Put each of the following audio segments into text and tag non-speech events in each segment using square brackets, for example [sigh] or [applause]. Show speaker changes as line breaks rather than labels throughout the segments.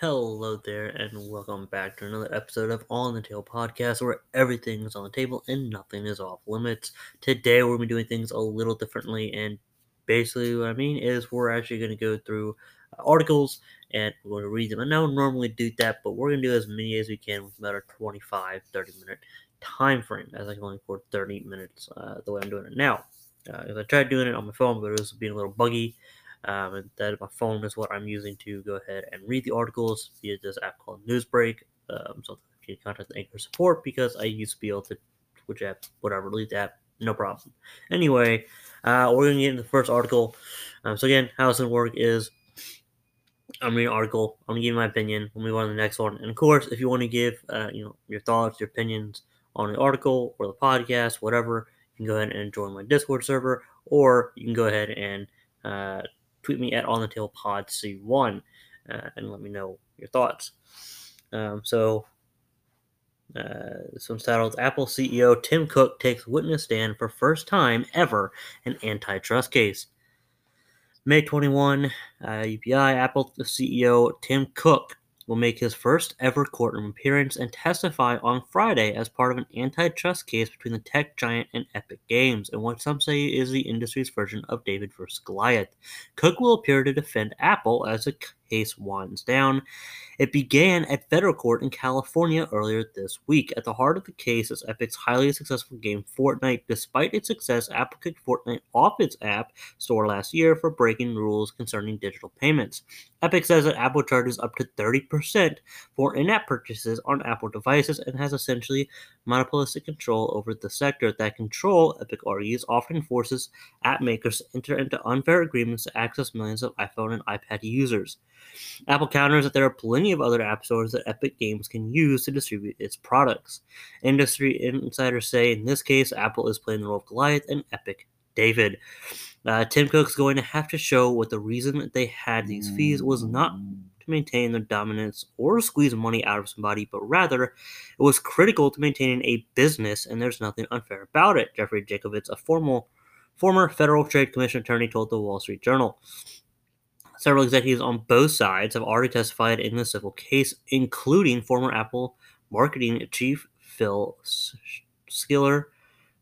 Hello there, and welcome back to another episode of On the Table podcast, where everything is on the table and nothing is off limits. Today, we're to be doing things a little differently, and basically, what I mean is we're actually to go through uh, articles and we're to read them. I don't normally do that, but we're to do as many as we can with about a 25 30 minute time frame, as I can only record 30 minutes uh, the way I'm doing it now. Uh, I tried doing it on my phone, but it was being a little buggy. Um, that my phone is what I'm using to go ahead and read the articles via this app called Newsbreak. Um, so if you contact Anchor support because I used to be able to which app, whatever, delete app, no problem. Anyway, uh, we're gonna get into the first article. Um, so again, how it's gonna work is I'm reading an article. I'm gonna give my opinion. We'll move on to the next one. And of course, if you want to give, uh, you know, your thoughts, your opinions on the article or the podcast, whatever, you can go ahead and join my Discord server, or you can go ahead and uh, tweet me at on the tail pod c1 uh, and let me know your thoughts. Um, so uh, titled Apple CEO Tim Cook takes witness stand for first time ever in antitrust case. May 21, uh, UPI Apple CEO Tim Cook will make his first ever courtroom appearance and testify on Friday as part of an antitrust case between the tech giant and Epic Games, in what some say is the industry's version of David vs. Goliath. Cook will appear to defend Apple as the case winds down. It began at federal court in California earlier this week. At the heart of the case is Epic's highly successful game Fortnite. Despite its success, Apple kicked Fortnite off its app store last year for breaking rules concerning digital payments. Epic says that Apple charges up to 30% for in app purchases on Apple devices and has essentially monopolistic control over the sector. That control, Epic argues, often forces app makers to enter into unfair agreements to access millions of iPhone and iPad users. Apple counters that there are plenty of other app stores that Epic Games can use to distribute its products. Industry insiders say in this case, Apple is playing the role of Goliath and Epic David. Uh, Tim Cook's going to have to show what the reason that they had these fees was not to maintain their dominance or squeeze money out of somebody, but rather it was critical to maintaining a business, and there's nothing unfair about it. Jeffrey Jacobitz, a formal, former Federal Trade Commission attorney, told the Wall Street Journal. Several executives on both sides have already testified in the civil case, including former Apple marketing chief Phil Schiller,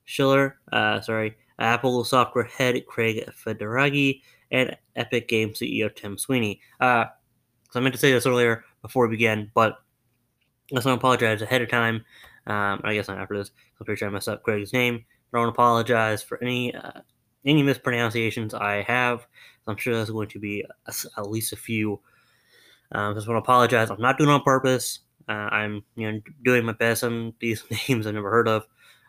Schiller, uh, sorry, Apple software head Craig Federighi, and Epic Game CEO Tim Sweeney. Uh, so I meant to say this earlier before we begin, but I just want to apologize ahead of time. Um, I guess not after this. I'm pretty sure I messed up Craig's name. But I want to apologize for any uh, any mispronunciations I have. I'm sure there's going to be a, at least a few. Um, just want to apologize. I'm not doing on purpose. Uh, I'm you know doing my best on [laughs] these names I've never heard of,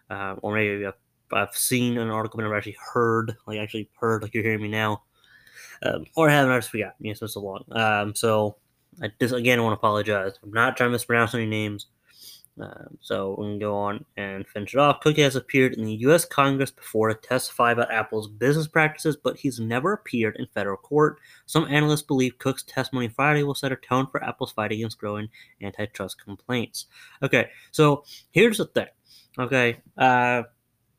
uh, or maybe I've, I've, seen an article but never actually heard, like actually heard, like you're hearing me now, um, or I haven't. I just forgot. Yeah, so it's so long. Um, so I just again want to apologize. I'm not trying to mispronounce any names. Um, so we can go on and finish it off. Cook has appeared in the U.S. Congress before to testify about Apple's business practices, but he's never appeared in federal court. Some analysts believe Cook's testimony Friday will set a tone for Apple's fight against growing antitrust complaints. Okay, so here's the thing. Okay, uh,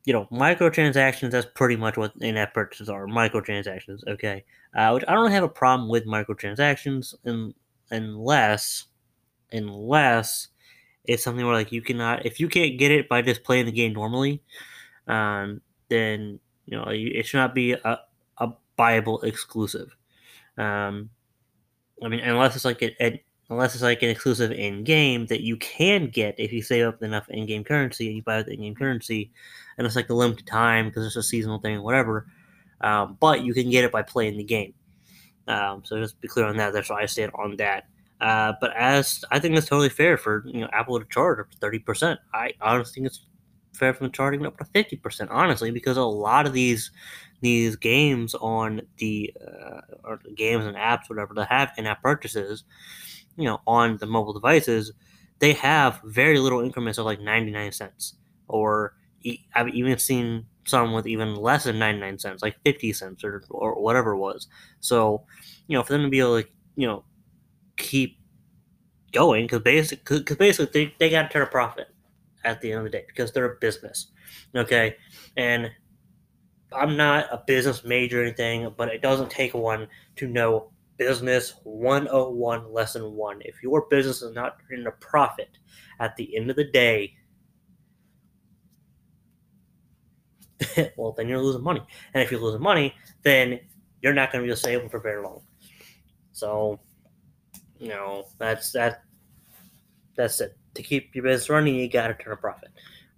you know, microtransactions, that's pretty much what in-app purchases are, microtransactions, okay? Uh, which I don't have a problem with microtransactions in, unless, unless it's something where like you cannot if you can't get it by just playing the game normally, um, then you know it should not be a, a buyable exclusive. Um, I mean, unless it's like an, unless it's like an exclusive in game that you can get if you save up enough in game currency and you buy the in game currency, and it's like a limited time because it's a seasonal thing or whatever. Um, but you can get it by playing the game. Um, so just be clear on that. That's why I stand on that. Uh, but as I think it's totally fair for you know Apple to charge up to thirty percent. I honestly think it's fair for them charging up to fifty percent. Honestly, because a lot of these these games on the uh, or games and apps, whatever, that have in-app purchases, you know, on the mobile devices, they have very little increments of like ninety nine cents, or I've even seen some with even less than ninety nine cents, like fifty cents or or whatever it was. So, you know, for them to be to, you know keep going because basically, cause basically they, they got to turn a profit at the end of the day because they're a business. Okay. And I'm not a business major or anything, but it doesn't take one to know Business 101 Lesson 1. If your business is not turning a profit at the end of the day, [laughs] well, then you're losing money. And if you're losing money, then you're not going to be able to save for very long. So, know, that's that. That's it. To keep your business running, you got to turn a profit,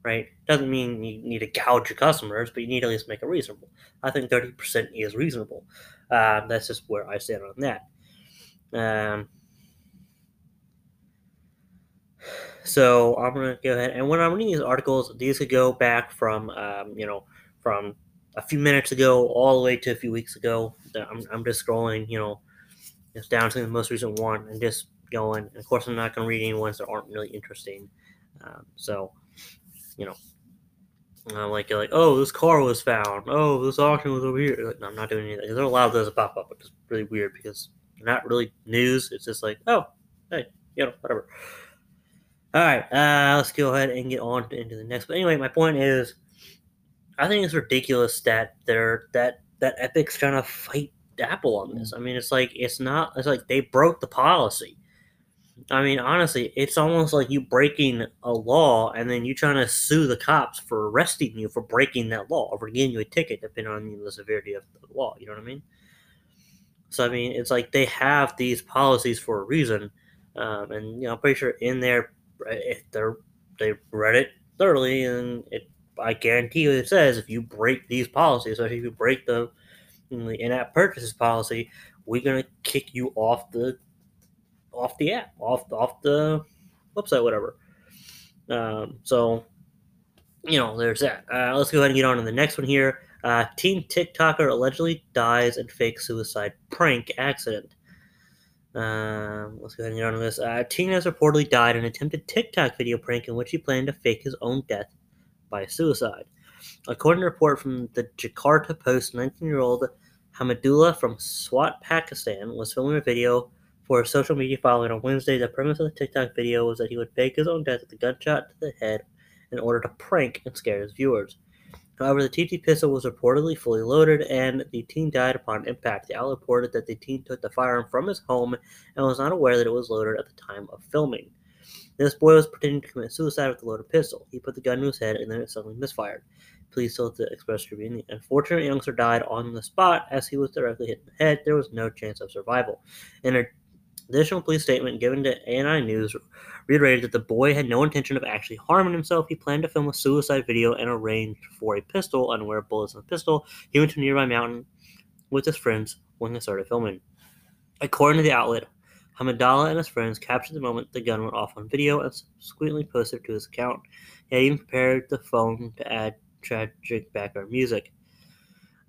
right? Doesn't mean you need to gouge your customers, but you need to at least make it reasonable. I think thirty percent is reasonable. Uh, that's just where I stand on that. Um, so I'm gonna go ahead and when I'm reading these articles, these could go back from um, you know from a few minutes ago all the way to a few weeks ago. I'm, I'm just scrolling, you know, just down to the most recent one and just going. And of course, I'm not going to read any ones that aren't really interesting. Um, so, you know, like you're like oh, this car was found. Oh, this auction was over here. Like, no, I'm not doing anything. There are a lot of those that pop up, which is really weird because not really news. It's just like oh, hey, you know, whatever. All right, uh, let's go ahead and get on into the next. But anyway, my point is I think it's ridiculous that they're that that Epic's trying to fight Apple on this. I mean, it's like it's not. It's like they broke the policy. I mean, honestly, it's almost like you breaking a law and then you trying to sue the cops for arresting you for breaking that law or for giving you a ticket, depending on the severity of the law. You know what I mean? So I mean, it's like they have these policies for a reason, um, and you know, I'm pretty sure in there, if they're they read it thoroughly and it I guarantee you it says if you break these policies, especially if you break the in-app purchases policy, we're gonna kick you off the off the app, off off the website, whatever. Um, so, you know, there's that. Uh, let's go ahead and get on to the next one here. Uh, teen TikToker allegedly dies in fake suicide prank accident. Um, let's go ahead and get on to this. Uh, teen has reportedly died in an attempted TikTok video prank in which he planned to fake his own death by suicide. According to a report from the Jakarta Post, 19 year old Hamidullah from Swat, Pakistan, was filming a video for a social media following on Wednesday. The premise of the TikTok video was that he would fake his own death with a gunshot to the head in order to prank and scare his viewers. However, the TT pistol was reportedly fully loaded, and the teen died upon impact. The outlet reported that the teen took the firearm from his home and was not aware that it was loaded at the time of filming. This boy was pretending to commit suicide with a loaded pistol. He put the gun to his head and then it suddenly misfired. Police told the Express Tribune the unfortunate youngster died on the spot as he was directly hit in the head. There was no chance of survival. In an additional police statement given to ANI News, reiterated that the boy had no intention of actually harming himself. He planned to film a suicide video and arranged for a pistol, unaware of bullets in the pistol. He went to a nearby mountain with his friends when they started filming. According to the outlet, Hamidullah and his friends captured the moment the gun went off on video and subsequently posted to his account. He had even prepared the phone to add tragic background music.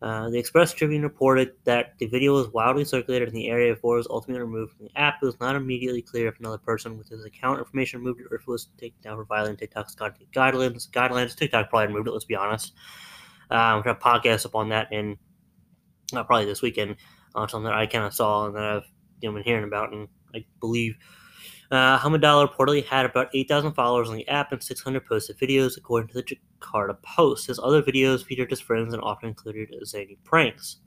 Uh, the Express Tribune reported that the video was wildly circulated in the area before it was ultimately removed from the app. It was not immediately clear if another person with his account information removed it or if it was taken down for violating TikTok's content guidelines. Guidelines. TikTok probably removed it. Let's be honest. Um, we have a podcast up on that in uh, probably this weekend on something that I kind of saw and that I've you know, been hearing about, and I believe uh, Hamidullah reportedly had about 8,000 followers on the app and 600 posted videos, according to the Jakarta Post. His other videos featured his friends and often included zany pranks.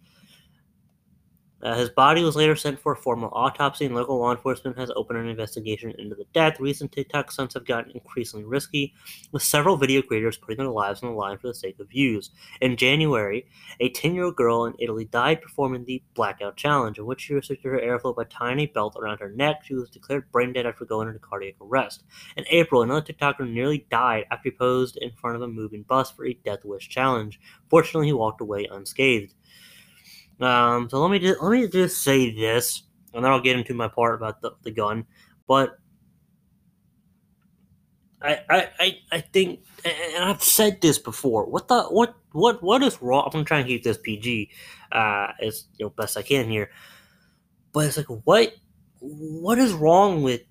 Uh, his body was later sent for a formal autopsy, and local law enforcement has opened an investigation into the death. Recent TikTok stunts have gotten increasingly risky, with several video creators putting their lives on the line for the sake of views. In January, a 10 year old girl in Italy died performing the Blackout Challenge, in which she restricted her airflow by tying a belt around her neck. She was declared brain dead after going into cardiac arrest. In April, another TikToker nearly died after he posed in front of a moving bus for a Death Wish challenge. Fortunately, he walked away unscathed. Um, so let me just let me just say this, and then I'll get into my part about the, the gun. But I, I I think, and I've said this before. What the what what what is wrong? I'm trying to keep this PG uh, as you know best I can here. But it's like what what is wrong with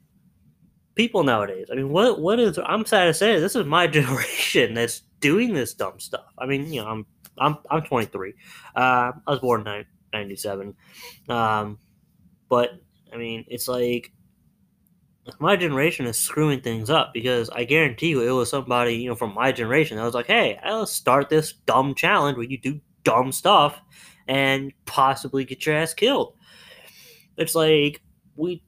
people nowadays? I mean, what what is? I'm sad to say this is my [laughs] generation that's doing this dumb stuff. I mean, you know, I'm I'm I'm 23. Uh, I was born in 97. Um, but I mean, it's like my generation is screwing things up because I guarantee you it was somebody you know from my generation that was like, hey, let's start this dumb challenge where you do dumb stuff and possibly get your ass killed. It's like we.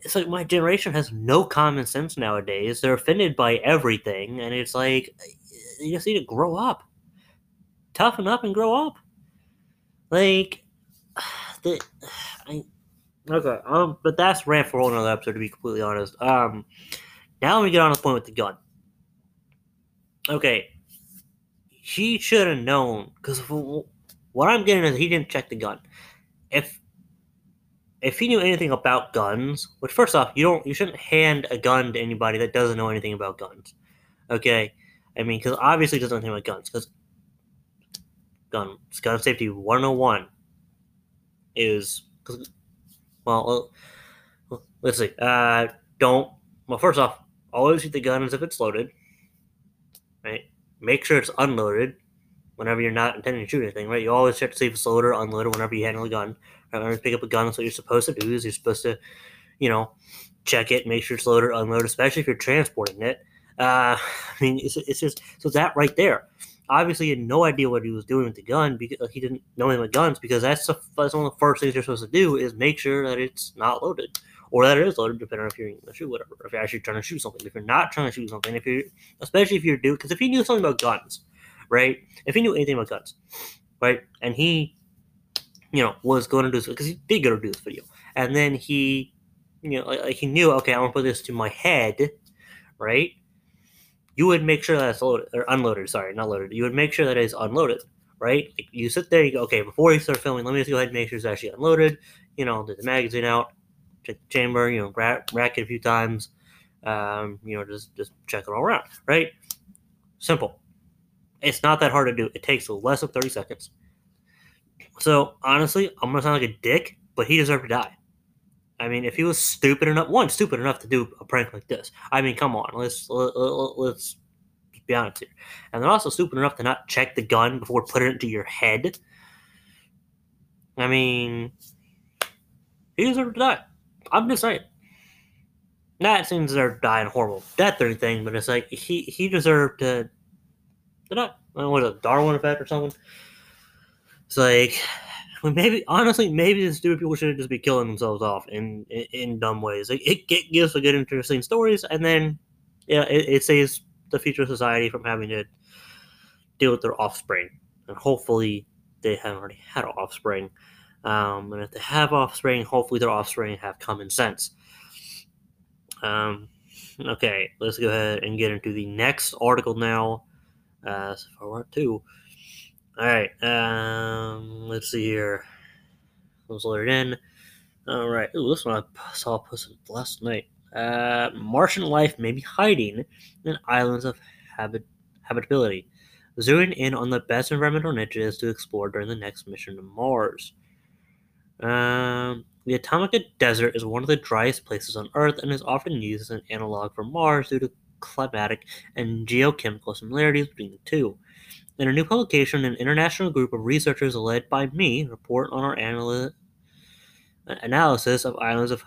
It's like my generation has no common sense nowadays. They're offended by everything, and it's like you just need to grow up, toughen up, and grow up. Like [sighs] the, I, okay, um, but that's rant for a whole nother episode. To be completely honest, um, now we get on the point with the gun. Okay, he should have known because what I'm getting is he didn't check the gun. If if he knew anything about guns, which first off, you don't you shouldn't hand a gun to anybody that doesn't know anything about guns. Okay, I mean, because obviously doesn't know anything about guns. Because gun gun safety 101 is well, let's see. Uh, don't well. First off, always shoot the gun as if it's loaded. Right. Make sure it's unloaded whenever you're not intending to shoot anything. Right. You always check to see if it's loaded or unloaded whenever you handle a gun. Right? Whenever you pick up a gun, that's what you're supposed to do. Is you're supposed to, you know, check it, make sure it's loaded or unloaded, especially if you're transporting it. Uh, [laughs] I mean, it's, it's just so that right there obviously had no idea what he was doing with the gun because uh, he didn't know anything with guns because that's the, that's one of the first things you're supposed to do is make sure that it's not loaded or that it is loaded depending on if you're going whatever if you're actually trying to shoot something. If you're not trying to shoot something if you're especially if you're doing because if he knew something about guns right if he knew anything about guns right and he you know was going to do this because he did go to do this video and then he you know like, like he knew okay i'm to put this to my head right you would make sure that it's loaded or unloaded. Sorry, not loaded. You would make sure that it's unloaded, right? You sit there, you go, okay, before you start filming, let me just go ahead and make sure it's actually unloaded. You know, get the magazine out, check the chamber, you know, rack, rack it a few times. Um, you know, just just check it all around, right? Simple. It's not that hard to do. It takes less than 30 seconds. So honestly, I'm gonna sound like a dick, but he deserved to die. I mean, if he was stupid enough, one stupid enough to do a prank like this. I mean, come on, let's let, us be honest here. And they're also stupid enough to not check the gun before putting it into your head. I mean, he deserved to die. I'm just saying. Not to die in a horrible death or anything, but it's like he he deserved to, to die. What was it, Darwin effect or something? It's like maybe honestly, maybe the stupid people should just be killing themselves off in in, in dumb ways. Like, it, it gives a good, interesting stories, and then yeah, it, it saves the future society from having to deal with their offspring, and hopefully they haven't already had offspring. Um, and if they have offspring, hopefully their offspring have common sense. Um, okay, let's go ahead and get into the next article now. Uh, so far, two. All right. Um, let's see here. Let's load it in. All right. Ooh, this one I saw posted last night. Uh, Martian life may be hiding in islands of habit habitability, zooming in on the best environmental niches to explore during the next mission to Mars. Um, the Atacama Desert is one of the driest places on Earth and is often used as an analog for Mars due to climatic and geochemical similarities between the two. In a new publication, an international group of researchers led by me report on our anal- analysis of islands of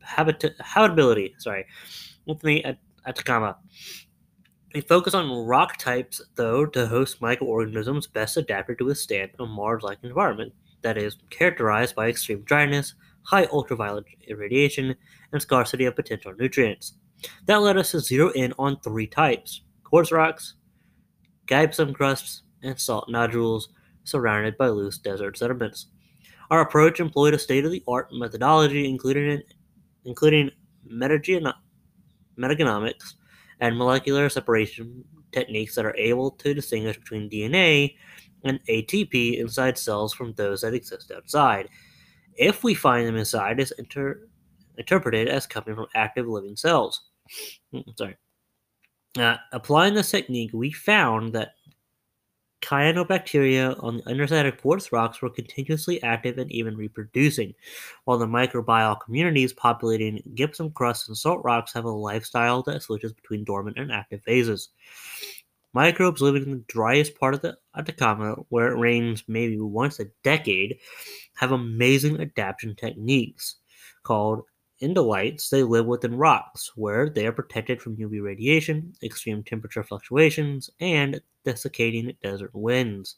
habit- habitability. Sorry, with me at Atacama. They focus on rock types, though, to host microorganisms best adapted to withstand a Mars-like environment that is characterized by extreme dryness, high ultraviolet irradiation, and scarcity of potential nutrients. That led us to zero in on three types: quartz rocks, gypsum crusts, and salt nodules surrounded by loose desert sediments. Our approach employed a state of the art methodology, including, including metagenomics and molecular separation techniques that are able to distinguish between DNA and ATP inside cells from those that exist outside. If we find them inside, it's inter- interpreted as coming from active living cells. Hmm, sorry. Uh, applying this technique, we found that cyanobacteria on the underside of quartz rocks were continuously active and even reproducing, while the microbial communities populating gypsum crusts and salt rocks have a lifestyle that switches between dormant and active phases. Microbes living in the driest part of the Atacama, where it rains maybe once a decade, have amazing adaptation techniques called Endoliths, they live within rocks, where they are protected from UV radiation, extreme temperature fluctuations, and desiccating desert winds.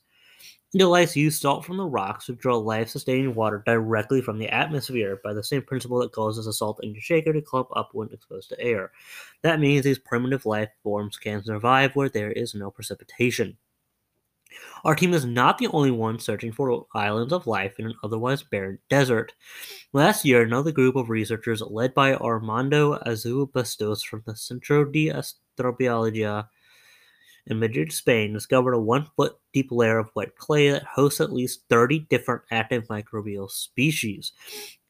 The lights use salt from the rocks to draw life sustaining water directly from the atmosphere by the same principle that causes a salt in your shaker to clump up when exposed to air. That means these primitive life forms can survive where there is no precipitation. Our team is not the only one searching for islands of life in an otherwise barren desert. Last year, another group of researchers led by Armando Azua-Bustos from the Centro de Astrobiologia in Madrid, Spain, discovered a one foot deep layer of wet clay that hosts at least 30 different active microbial species.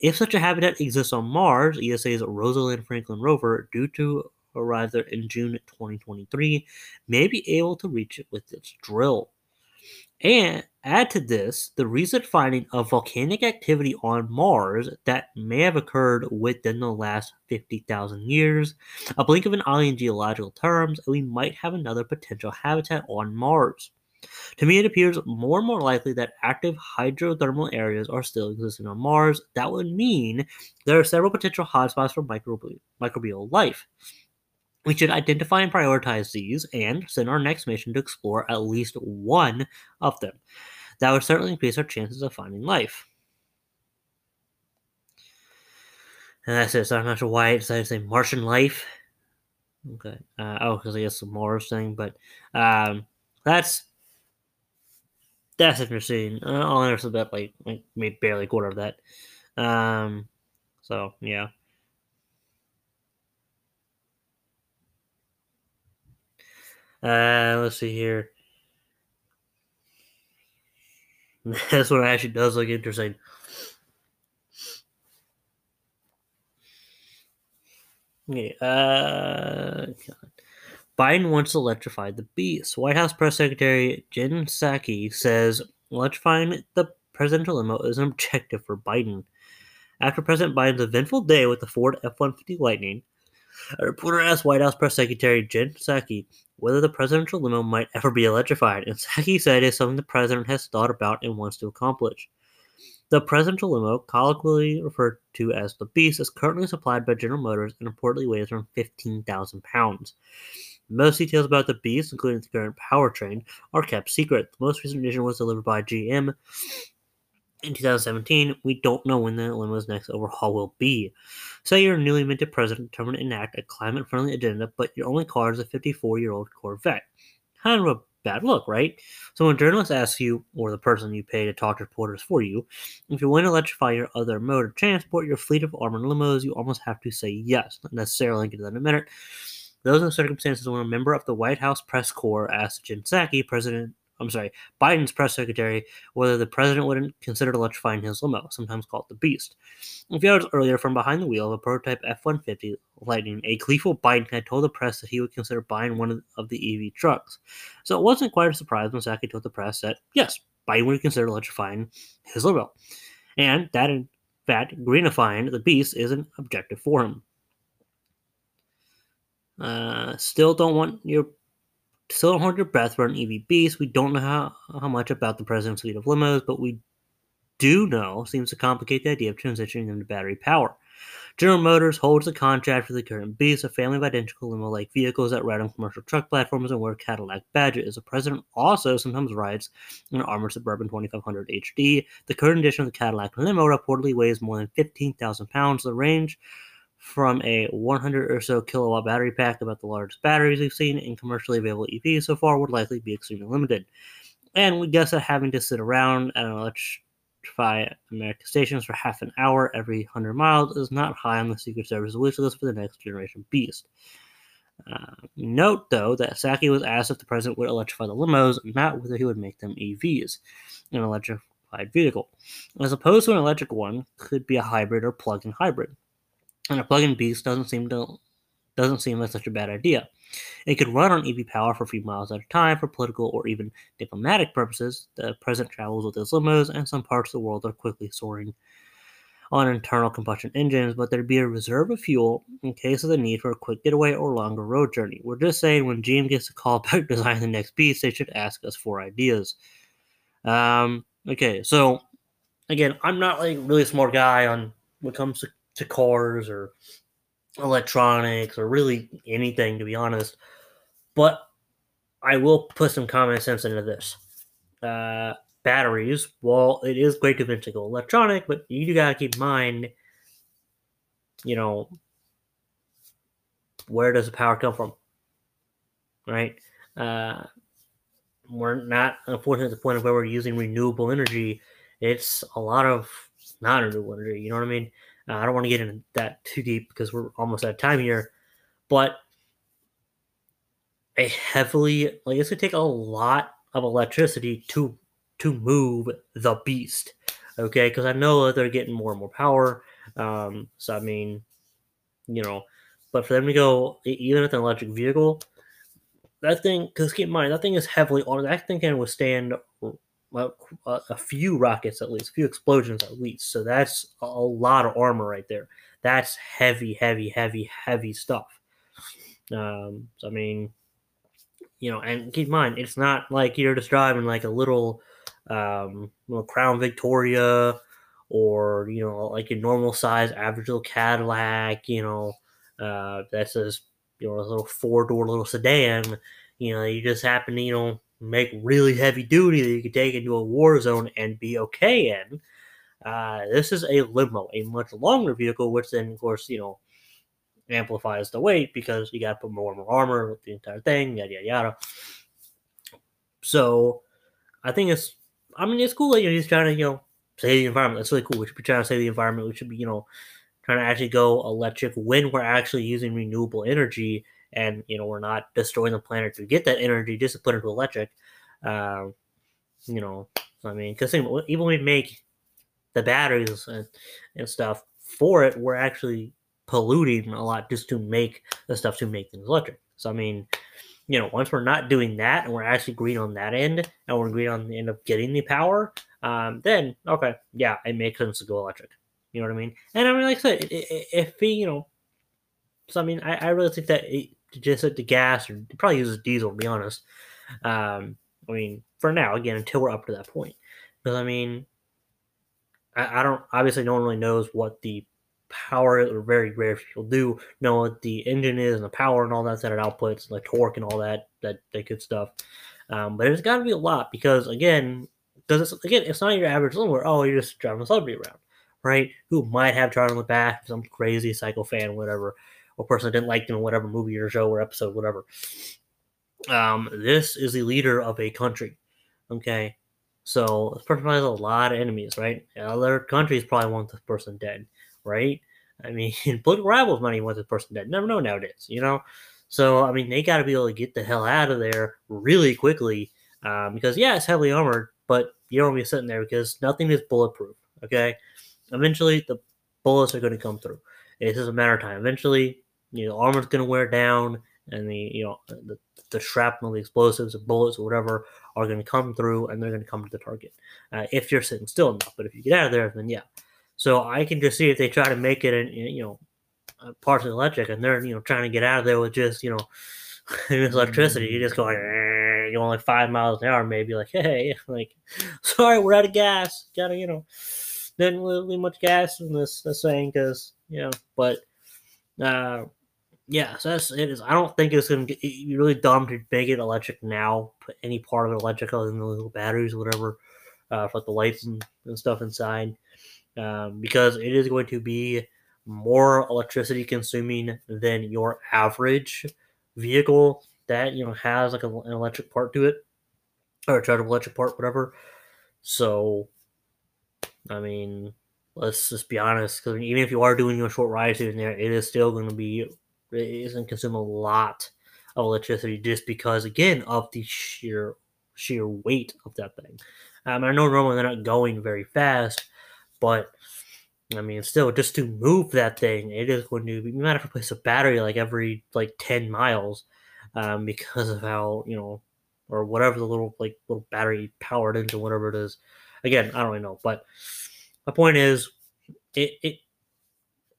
If such a habitat exists on Mars, ESA's Rosalind Franklin rover, due to arrive there in June 2023, may be able to reach it with its drill. And add to this the recent finding of volcanic activity on Mars that may have occurred within the last 50,000 years. A blink of an eye in geological terms, and we might have another potential habitat on Mars. To me, it appears more and more likely that active hydrothermal areas are still existing on Mars. That would mean there are several potential hotspots for microbial, microbial life. We should identify and prioritize these and send our next mission to explore at least one of them. That would certainly increase our chances of finding life. And that's it. So I'm not sure why I decided to say Martian life. Okay. Uh, oh, because I guess the Mars thing, but um, that's that's interesting. Uh, I'll answer that like, like maybe barely a quarter of that. Um, so yeah. Uh, let's see here. [laughs] This one actually does look interesting. Okay, uh, Biden wants to electrify the beast. White House Press Secretary Jen Psaki says electrifying the presidential limo is an objective for Biden. After President Biden's eventful day with the Ford F 150 Lightning, a reporter asked White House Press Secretary Jen Psaki whether the presidential limo might ever be electrified, and Psaki said it's something the president has thought about and wants to accomplish. The presidential limo, colloquially referred to as the Beast, is currently supplied by General Motors and reportedly weighs around 15,000 pounds. Most details about the Beast, including the current powertrain, are kept secret. The most recent edition was delivered by GM in 2017, we don't know when the limo's next overhaul will be. Say you're a newly minted president determined to enact a climate friendly agenda, but your only car is a 54 year old Corvette. Kind of a bad look, right? So when journalists ask you, or the person you pay to talk to reporters for you, if you want to electrify your other mode of transport, your fleet of armored limos, you almost have to say yes. Not necessarily, get to that in a minute. Those are the circumstances when a member of the White House press corps asked Jen Psaki, President I'm sorry, Biden's press secretary, whether the president wouldn't consider electrifying his limo, sometimes called the Beast. A few hours earlier, from behind the wheel of a prototype F-150 Lightning, a gleeful Biden had told the press that he would consider buying one of the EV trucks. So it wasn't quite a surprise when Psaki told the press that, yes, Biden would consider electrifying his limo. And that, in fact, greenifying the Beast is an objective for him. Uh, still don't want your Still don't hold your breath for an EV beast. We don't know how, how much about the president's fleet of limos, but we do know seems to complicate the idea of transitioning them to battery power. General Motors holds the contract for the current Beast, a family of identical limo-like vehicles that ride on commercial truck platforms and wear Cadillac badges. The president also sometimes rides an armored Suburban 2500 HD. The current edition of the Cadillac limo reportedly weighs more than 15,000 pounds. The range from a 100 or so kilowatt battery pack, about the largest batteries we've seen in commercially available EVs so far, would likely be extremely limited. And we guess that having to sit around at an electrify American stations for half an hour every 100 miles is not high on the Secret Service wish list for the next generation beast. Uh, note, though, that Psaki was asked if the president would electrify the limos, not whether he would make them EVs, an electrified vehicle. As opposed to an electric one, could be a hybrid or plug-in hybrid and a plug-in beast doesn't seem to doesn't seem like such a bad idea. It could run on EV power for a few miles at a time for political or even diplomatic purposes. The president travels with his limos, and some parts of the world are quickly soaring on internal combustion engines, but there'd be a reserve of fuel in case of the need for a quick getaway or longer road journey. We're just saying when GM gets a call [laughs] about designing the next beast, they should ask us for ideas. Um, okay, so again, I'm not like really a smart guy on what comes to to cars or electronics or really anything, to be honest. But I will put some common sense into this. Uh, batteries, well, it is great to eventually go electronic, but you do gotta keep in mind, you know, where does the power come from? Right? Uh, we're not, unfortunately, at the point of where we're using renewable energy. It's a lot of non renewable energy. You know what I mean? Uh, I don't want to get into that too deep because we're almost out of time here. But a heavily, like, it's to take a lot of electricity to to move the beast. Okay, because I know that they're getting more and more power. Um, so I mean, you know, but for them to go even with an electric vehicle, that thing, because keep in mind, that thing is heavily on. That thing can withstand a, a, few rockets at least, a few explosions at least. So that's a lot of armor right there. That's heavy, heavy, heavy, heavy stuff. Um, so I mean, you know, and keep in mind, it's not like you're just driving like a little, um, little Crown Victoria or you know, like a normal size average little Cadillac. You know, uh, that's just you know a little four door little sedan. You know, you just happen to you know make really heavy duty that you could take into a war zone and be okay in. Uh, this is a limo, a much longer vehicle, which then, of course, you know, amplifies the weight because you got to put more and more armor with the entire thing, yada yada yada. So, I think it's, I mean, it's cool that you're just trying to, you know, save the environment. That's really cool. We should be trying to save the environment. We should be, you know, trying to actually go electric when we're actually using renewable energy and you know we're not destroying the planet to get that energy just to put into electric um, you know i mean because even when we make the batteries and, and stuff for it we're actually polluting a lot just to make the stuff to make things electric so i mean you know once we're not doing that and we're actually green on that end and we're green on the end of getting the power um, then okay yeah it makes sense to go electric you know what I mean? And I mean, like I said, if we, you know, so I mean, I, I really think that it, just at the gas or probably uses diesel to be honest. Um, I mean, for now, again, until we're up to that point, because I mean, I, I, don't obviously no one really knows what the power or very rare people do know what the engine is and the power and all that that it outputs, the torque and all that that that good stuff. Um, but it's got to be a lot because again, because it's again, it's not your average where oh you're just driving a celebrity around right? Who might have tried on the back, some crazy psycho fan, whatever, or person that didn't like them in whatever movie or show or episode, whatever. Um, this is the leader of a country. Okay. So this person has a lot of enemies, right? Other countries probably want this person dead, right? I mean, [laughs] political rivals might even want this person dead. Never know nowadays, you know? So, I mean, they got to be able to get the hell out of there really quickly um, because, yeah, it's heavily armored, but you don't want to be sitting there because nothing is bulletproof, okay? Eventually, the bullets are going to come through. It's just a matter of time. Eventually, you know, armor's going to wear down, and the you know the, the shrapnel, the explosives, the bullets, or whatever are going to come through, and they're going to come to the target. Uh, if you're sitting still enough, but if you get out of there, then yeah. So I can just see if they try to make it, in, you know, partially electric, and they're you know trying to get out of there with just you know, [laughs] electricity. You just go like, you know, like five miles an hour, maybe like, hey, [laughs] like, sorry, we're out of gas. Gotta you know didn't really much gas in this, this thing because you know, but uh, yeah, so that's it. Is I don't think it's gonna be really dumb to make it electric now. Put any part of it electric other than the little batteries, or whatever, uh, for the lights and, and stuff inside, um, because it is going to be more electricity consuming than your average vehicle that you know has like a, an electric part to it or a chargeable electric part, whatever. So I mean, let's just be honest. Because even if you are doing your short rides here and there, it is still going to be isn't consume a lot of electricity just because again of the sheer sheer weight of that thing. Um, I know normally they're not going very fast, but I mean, still, just to move that thing, it is going to be. You might have to a battery like every like ten miles, um, because of how you know, or whatever the little like little battery powered into whatever it is. Again, I don't really know, but my point is, it, it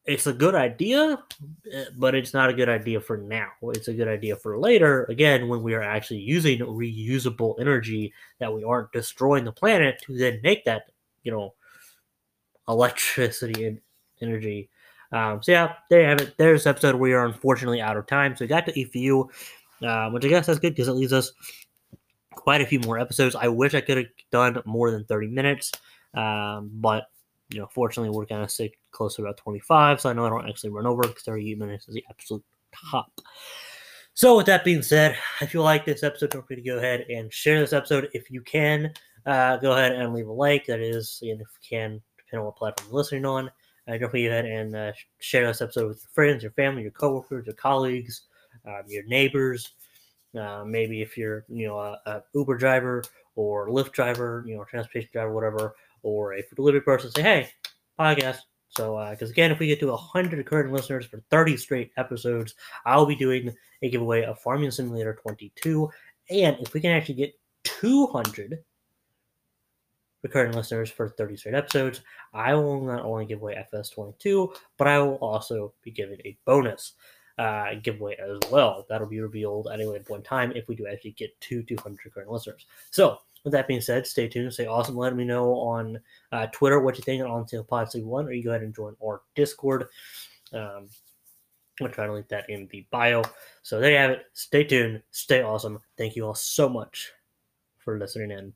it's a good idea, eh, but it's not a good idea for now. It's a good idea for later. Again, when we are actually using reusable energy that we aren't destroying the planet to then make that, you know, electricity and energy. Um, so yeah, there you have it. There's episode. We are unfortunately out of time, so we got to EFU, uh, which I guess that's good because it leaves us quite a few more episodes. I wish I could have done more than 30 minutes, um, but you know, fortunately, we're gonna stay close to about 25, so I know I don't actually run over because 30 minutes is the absolute top. So, with that being said, if you like this episode, don't forget to go ahead and share this episode if you can. Uh, go ahead and leave a like. That is, and if you can, depending on what platform you're listening on. Uh, don't forget go ahead and uh, share this episode with your friends, your family, your coworkers, your colleagues, um, your neighbors. Uh, maybe if you're, you know, a, a, Uber driver or Lyft driver, you know, transportation driver, whatever, or a delivery person, say, hey, podcast. So, because uh, again, if we get to 100 current listeners for 30 straight episodes, I'll be doing a giveaway of Farming Simulator 22. And if we can actually get 200 recurring listeners for 30 straight episodes, I will not only give away FS22, but I will also be giving a bonus uh, giveaway as well. That'll be revealed at any in time if we do actually get to 200 recurring listeners. So, with that being said, stay tuned. Stay awesome. Let me know on uh, Twitter what you think on Tail Pod One, or you go ahead and join our Discord. Um, I'm gonna try to link that in the bio. So there you have it. Stay tuned. Stay awesome. Thank you all so much for listening in.